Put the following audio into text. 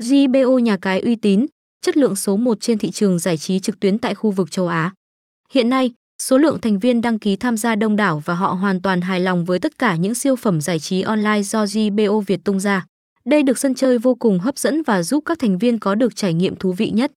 JBO nhà cái uy tín, chất lượng số 1 trên thị trường giải trí trực tuyến tại khu vực châu Á. Hiện nay, số lượng thành viên đăng ký tham gia đông đảo và họ hoàn toàn hài lòng với tất cả những siêu phẩm giải trí online do JBO Việt tung ra. Đây được sân chơi vô cùng hấp dẫn và giúp các thành viên có được trải nghiệm thú vị nhất.